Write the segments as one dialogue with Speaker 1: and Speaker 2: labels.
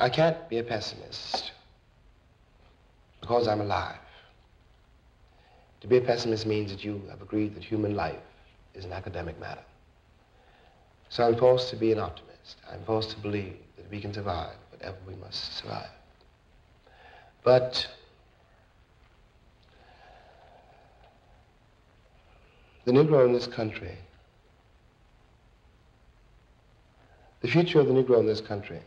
Speaker 1: I can't be a pessimist because I'm alive. To be a pessimist means that you have agreed that human life is an academic matter. So I'm forced to be an optimist. I'm forced to believe that we can survive whatever we must survive. But the Negro in this country, the future of the Negro in this country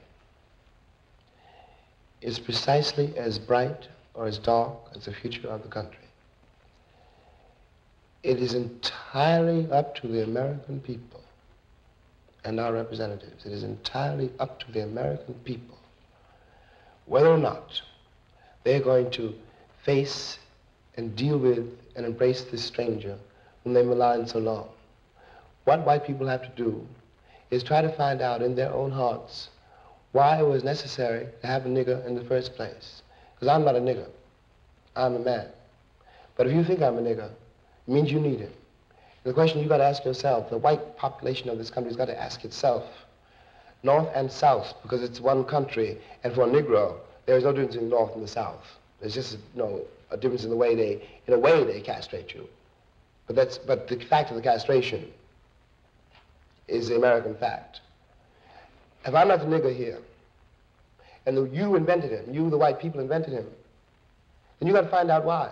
Speaker 1: is precisely as bright or as dark as the future of the country. It is entirely up to the American people and our representatives. It is entirely up to the American people whether or not they're going to face and deal with and embrace this stranger whom they've maligned so long. What white people have to do is try to find out in their own hearts why it was necessary to have a nigger in the first place. Because I'm not a nigger. I'm a man. But if you think I'm a nigger, it means you need it. The question you've got to ask yourself, the white population of this country has got to ask itself, north and south, because it's one country, and for a Negro, there is no difference in the north and the south. There's just you know, a difference in the way they, in a way they castrate you. But, that's, but the fact of the castration is the American fact. If I'm not the nigger here, and you invented him, you, the white people, invented him, then you got to find out why.